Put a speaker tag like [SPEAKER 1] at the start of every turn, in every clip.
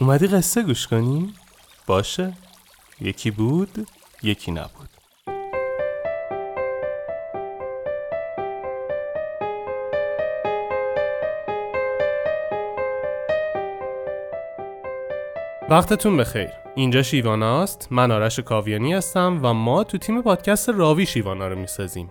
[SPEAKER 1] اومدی قصه گوش کنی؟ باشه. یکی بود یکی نبود. وقتتون بخیر. اینجا شیواناست من آرش کاویانی هستم و ما تو تیم پادکست راوی شیوانا رو می‌سازیم.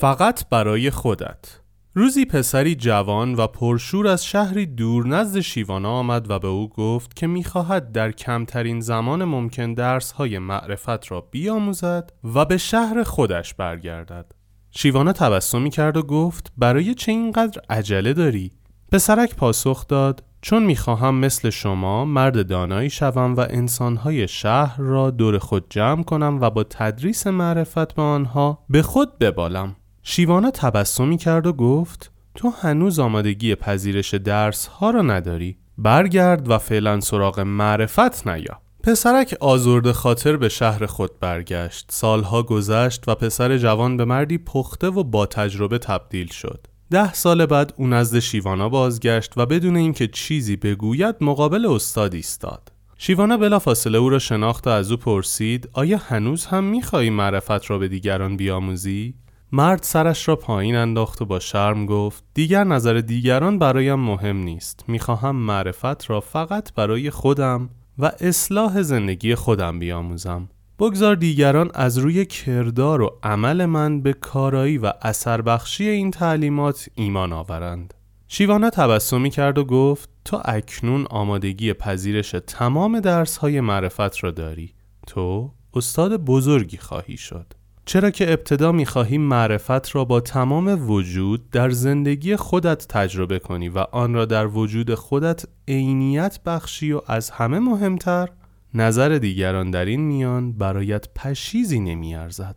[SPEAKER 1] فقط برای خودت. روزی پسری جوان و پرشور از شهری دور نزد شیوانا آمد و به او گفت که می‌خواهد در کمترین زمان ممکن درسهای معرفت را بیاموزد و به شهر خودش برگردد. شیوانا تبسمی کرد و گفت برای چه اینقدر عجله داری؟ پسرک پاسخ داد چون می‌خواهم مثل شما مرد دانایی شوم و انسانهای شهر را دور خود جمع کنم و با تدریس معرفت به آنها به خود ببالم. شیوانا تبسمی کرد و گفت تو هنوز آمادگی پذیرش درس ها را نداری. برگرد و فعلا سراغ معرفت نیا. پسرک آزرد خاطر به شهر خود برگشت. سالها گذشت و پسر جوان به مردی پخته و با تجربه تبدیل شد. ده سال بعد او نزد شیوانا بازگشت و بدون اینکه چیزی بگوید مقابل استاد ایستاد. شیوانا بلا فاصله او را شناخت و از او پرسید آیا هنوز هم می‌خواهی معرفت را به دیگران بیاموزی؟ مرد سرش را پایین انداخت و با شرم گفت دیگر نظر دیگران برایم مهم نیست. می‌خواهم معرفت را فقط برای خودم و اصلاح زندگی خودم بیاموزم. بگذار دیگران از روی کردار و عمل من به کارایی و اثر بخشی این تعلیمات ایمان آورند. شیوانا تبسمی کرد و گفت تو اکنون آمادگی پذیرش تمام درس های معرفت را داری. تو استاد بزرگی خواهی شد. چرا که ابتدا می‌خواهی معرفت را با تمام وجود در زندگی خودت تجربه کنی و آن را در وجود خودت عینیت بخشی و از همه مهمتر نظر دیگران در این میان برایت پشیزی نمیارزد.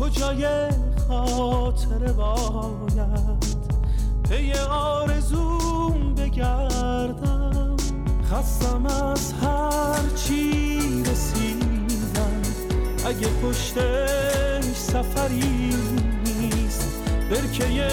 [SPEAKER 2] کجای خاطر باید؟ پی آرزوم بگردم. خستم از هر چی رسیدم. اگه پشتش سفری نیست برکه